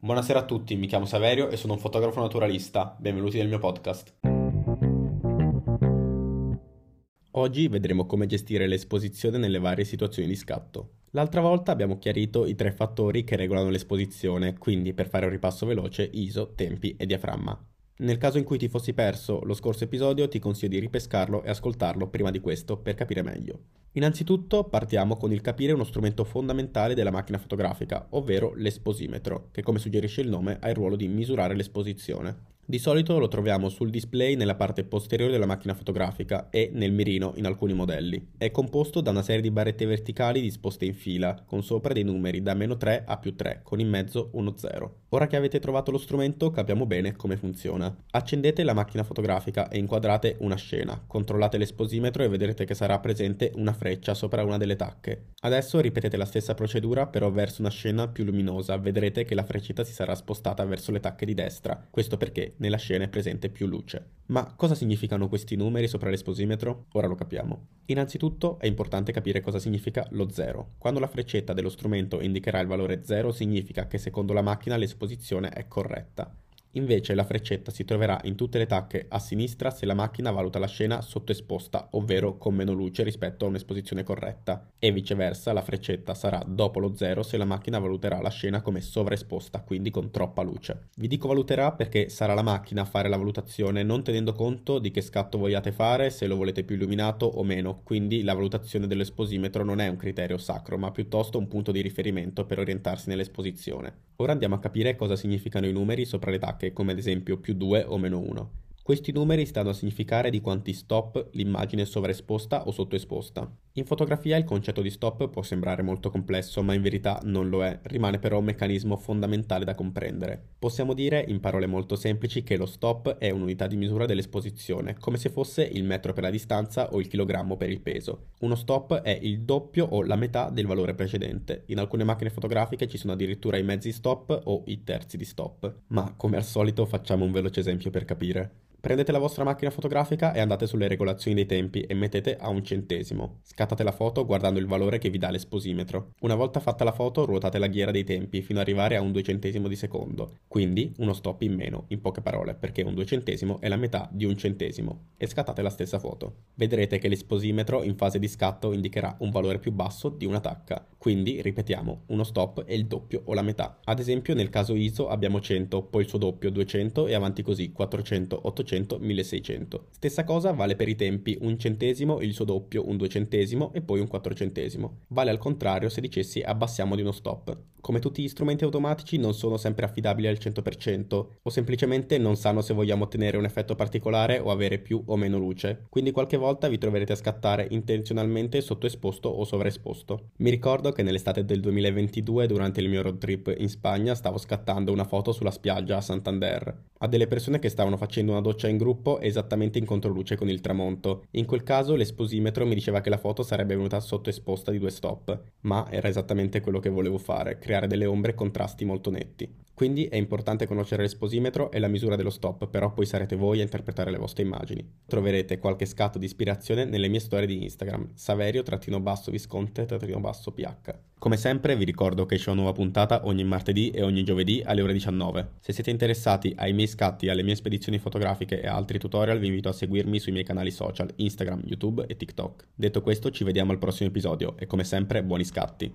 Buonasera a tutti, mi chiamo Saverio e sono un fotografo naturalista. Benvenuti nel mio podcast. Oggi vedremo come gestire l'esposizione nelle varie situazioni di scatto. L'altra volta abbiamo chiarito i tre fattori che regolano l'esposizione, quindi per fare un ripasso veloce ISO, tempi e diaframma. Nel caso in cui ti fossi perso lo scorso episodio ti consiglio di ripescarlo e ascoltarlo prima di questo per capire meglio. Innanzitutto partiamo con il capire uno strumento fondamentale della macchina fotografica, ovvero l'esposimetro, che come suggerisce il nome ha il ruolo di misurare l'esposizione. Di solito lo troviamo sul display nella parte posteriore della macchina fotografica e nel mirino in alcuni modelli. È composto da una serie di barrette verticali disposte in fila, con sopra dei numeri da meno 3 a più 3, con in mezzo uno 0. Ora che avete trovato lo strumento capiamo bene come funziona. Accendete la macchina fotografica e inquadrate una scena, controllate l'esposimetro e vedrete che sarà presente una freccia sopra una delle tacche. Adesso ripetete la stessa procedura però verso una scena più luminosa, vedrete che la freccetta si sarà spostata verso le tacche di destra, questo perché nella scena è presente più luce. Ma cosa significano questi numeri sopra l'esposimetro? Ora lo capiamo. Innanzitutto è importante capire cosa significa lo 0. Quando la freccetta dello strumento indicherà il valore 0 significa che secondo la macchina l'esposizione è corretta. Invece la freccetta si troverà in tutte le tacche a sinistra se la macchina valuta la scena sottoesposta, ovvero con meno luce rispetto a un'esposizione corretta, e viceversa la freccetta sarà dopo lo 0 se la macchina valuterà la scena come sovraesposta, quindi con troppa luce. Vi dico valuterà perché sarà la macchina a fare la valutazione non tenendo conto di che scatto vogliate fare, se lo volete più illuminato o meno, quindi la valutazione dell'esposimetro non è un criterio sacro, ma piuttosto un punto di riferimento per orientarsi nell'esposizione. Ora andiamo a capire cosa significano i numeri sopra le tacche, come ad esempio più 2 o meno 1. Questi numeri stanno a significare di quanti stop l'immagine è sovraesposta o sottoesposta. In fotografia il concetto di stop può sembrare molto complesso, ma in verità non lo è, rimane però un meccanismo fondamentale da comprendere. Possiamo dire, in parole molto semplici, che lo stop è un'unità di misura dell'esposizione, come se fosse il metro per la distanza o il chilogrammo per il peso. Uno stop è il doppio o la metà del valore precedente. In alcune macchine fotografiche ci sono addirittura i mezzi stop o i terzi di stop. Ma come al solito facciamo un veloce esempio per capire. Prendete la vostra macchina fotografica e andate sulle regolazioni dei tempi e mettete a un centesimo. Scattate la foto guardando il valore che vi dà l'esposimetro. Una volta fatta la foto ruotate la ghiera dei tempi fino ad arrivare a un duecentesimo di secondo, quindi uno stop in meno, in poche parole, perché un duecentesimo è la metà di un centesimo. E scattate la stessa foto. Vedrete che l'esposimetro in fase di scatto indicherà un valore più basso di una tacca, quindi ripetiamo, uno stop è il doppio o la metà. Ad esempio nel caso ISO abbiamo 100, poi il suo doppio 200 e avanti così 400, 800 800, 1600. Stessa cosa vale per i tempi un centesimo, il suo doppio un duecentesimo e poi un quattrocentesimo. Vale al contrario se dicessi abbassiamo di uno stop. Come tutti gli strumenti automatici non sono sempre affidabili al 100% o semplicemente non sanno se vogliamo ottenere un effetto particolare o avere più o meno luce, quindi qualche volta vi troverete a scattare intenzionalmente sottoesposto o sovraesposto. Mi ricordo che nell'estate del 2022 durante il mio road trip in Spagna stavo scattando una foto sulla spiaggia a Santander a delle persone che stavano facendo una doccia in gruppo esattamente in controluce con il tramonto. In quel caso l'esposimetro mi diceva che la foto sarebbe venuta sottoesposta di due stop, ma era esattamente quello che volevo fare, creare delle ombre e contrasti molto netti. Quindi è importante conoscere l'esposimetro e la misura dello stop, però poi sarete voi a interpretare le vostre immagini. Troverete qualche scatto di ispirazione nelle mie storie di Instagram, saverio-visconte-ph. Come sempre vi ricordo che c'è una nuova puntata ogni martedì e ogni giovedì alle ore 19. Se siete interessati ai miei scatti, alle mie spedizioni fotografiche e altri tutorial vi invito a seguirmi sui miei canali social Instagram, YouTube e TikTok. Detto questo ci vediamo al prossimo episodio e come sempre buoni scatti!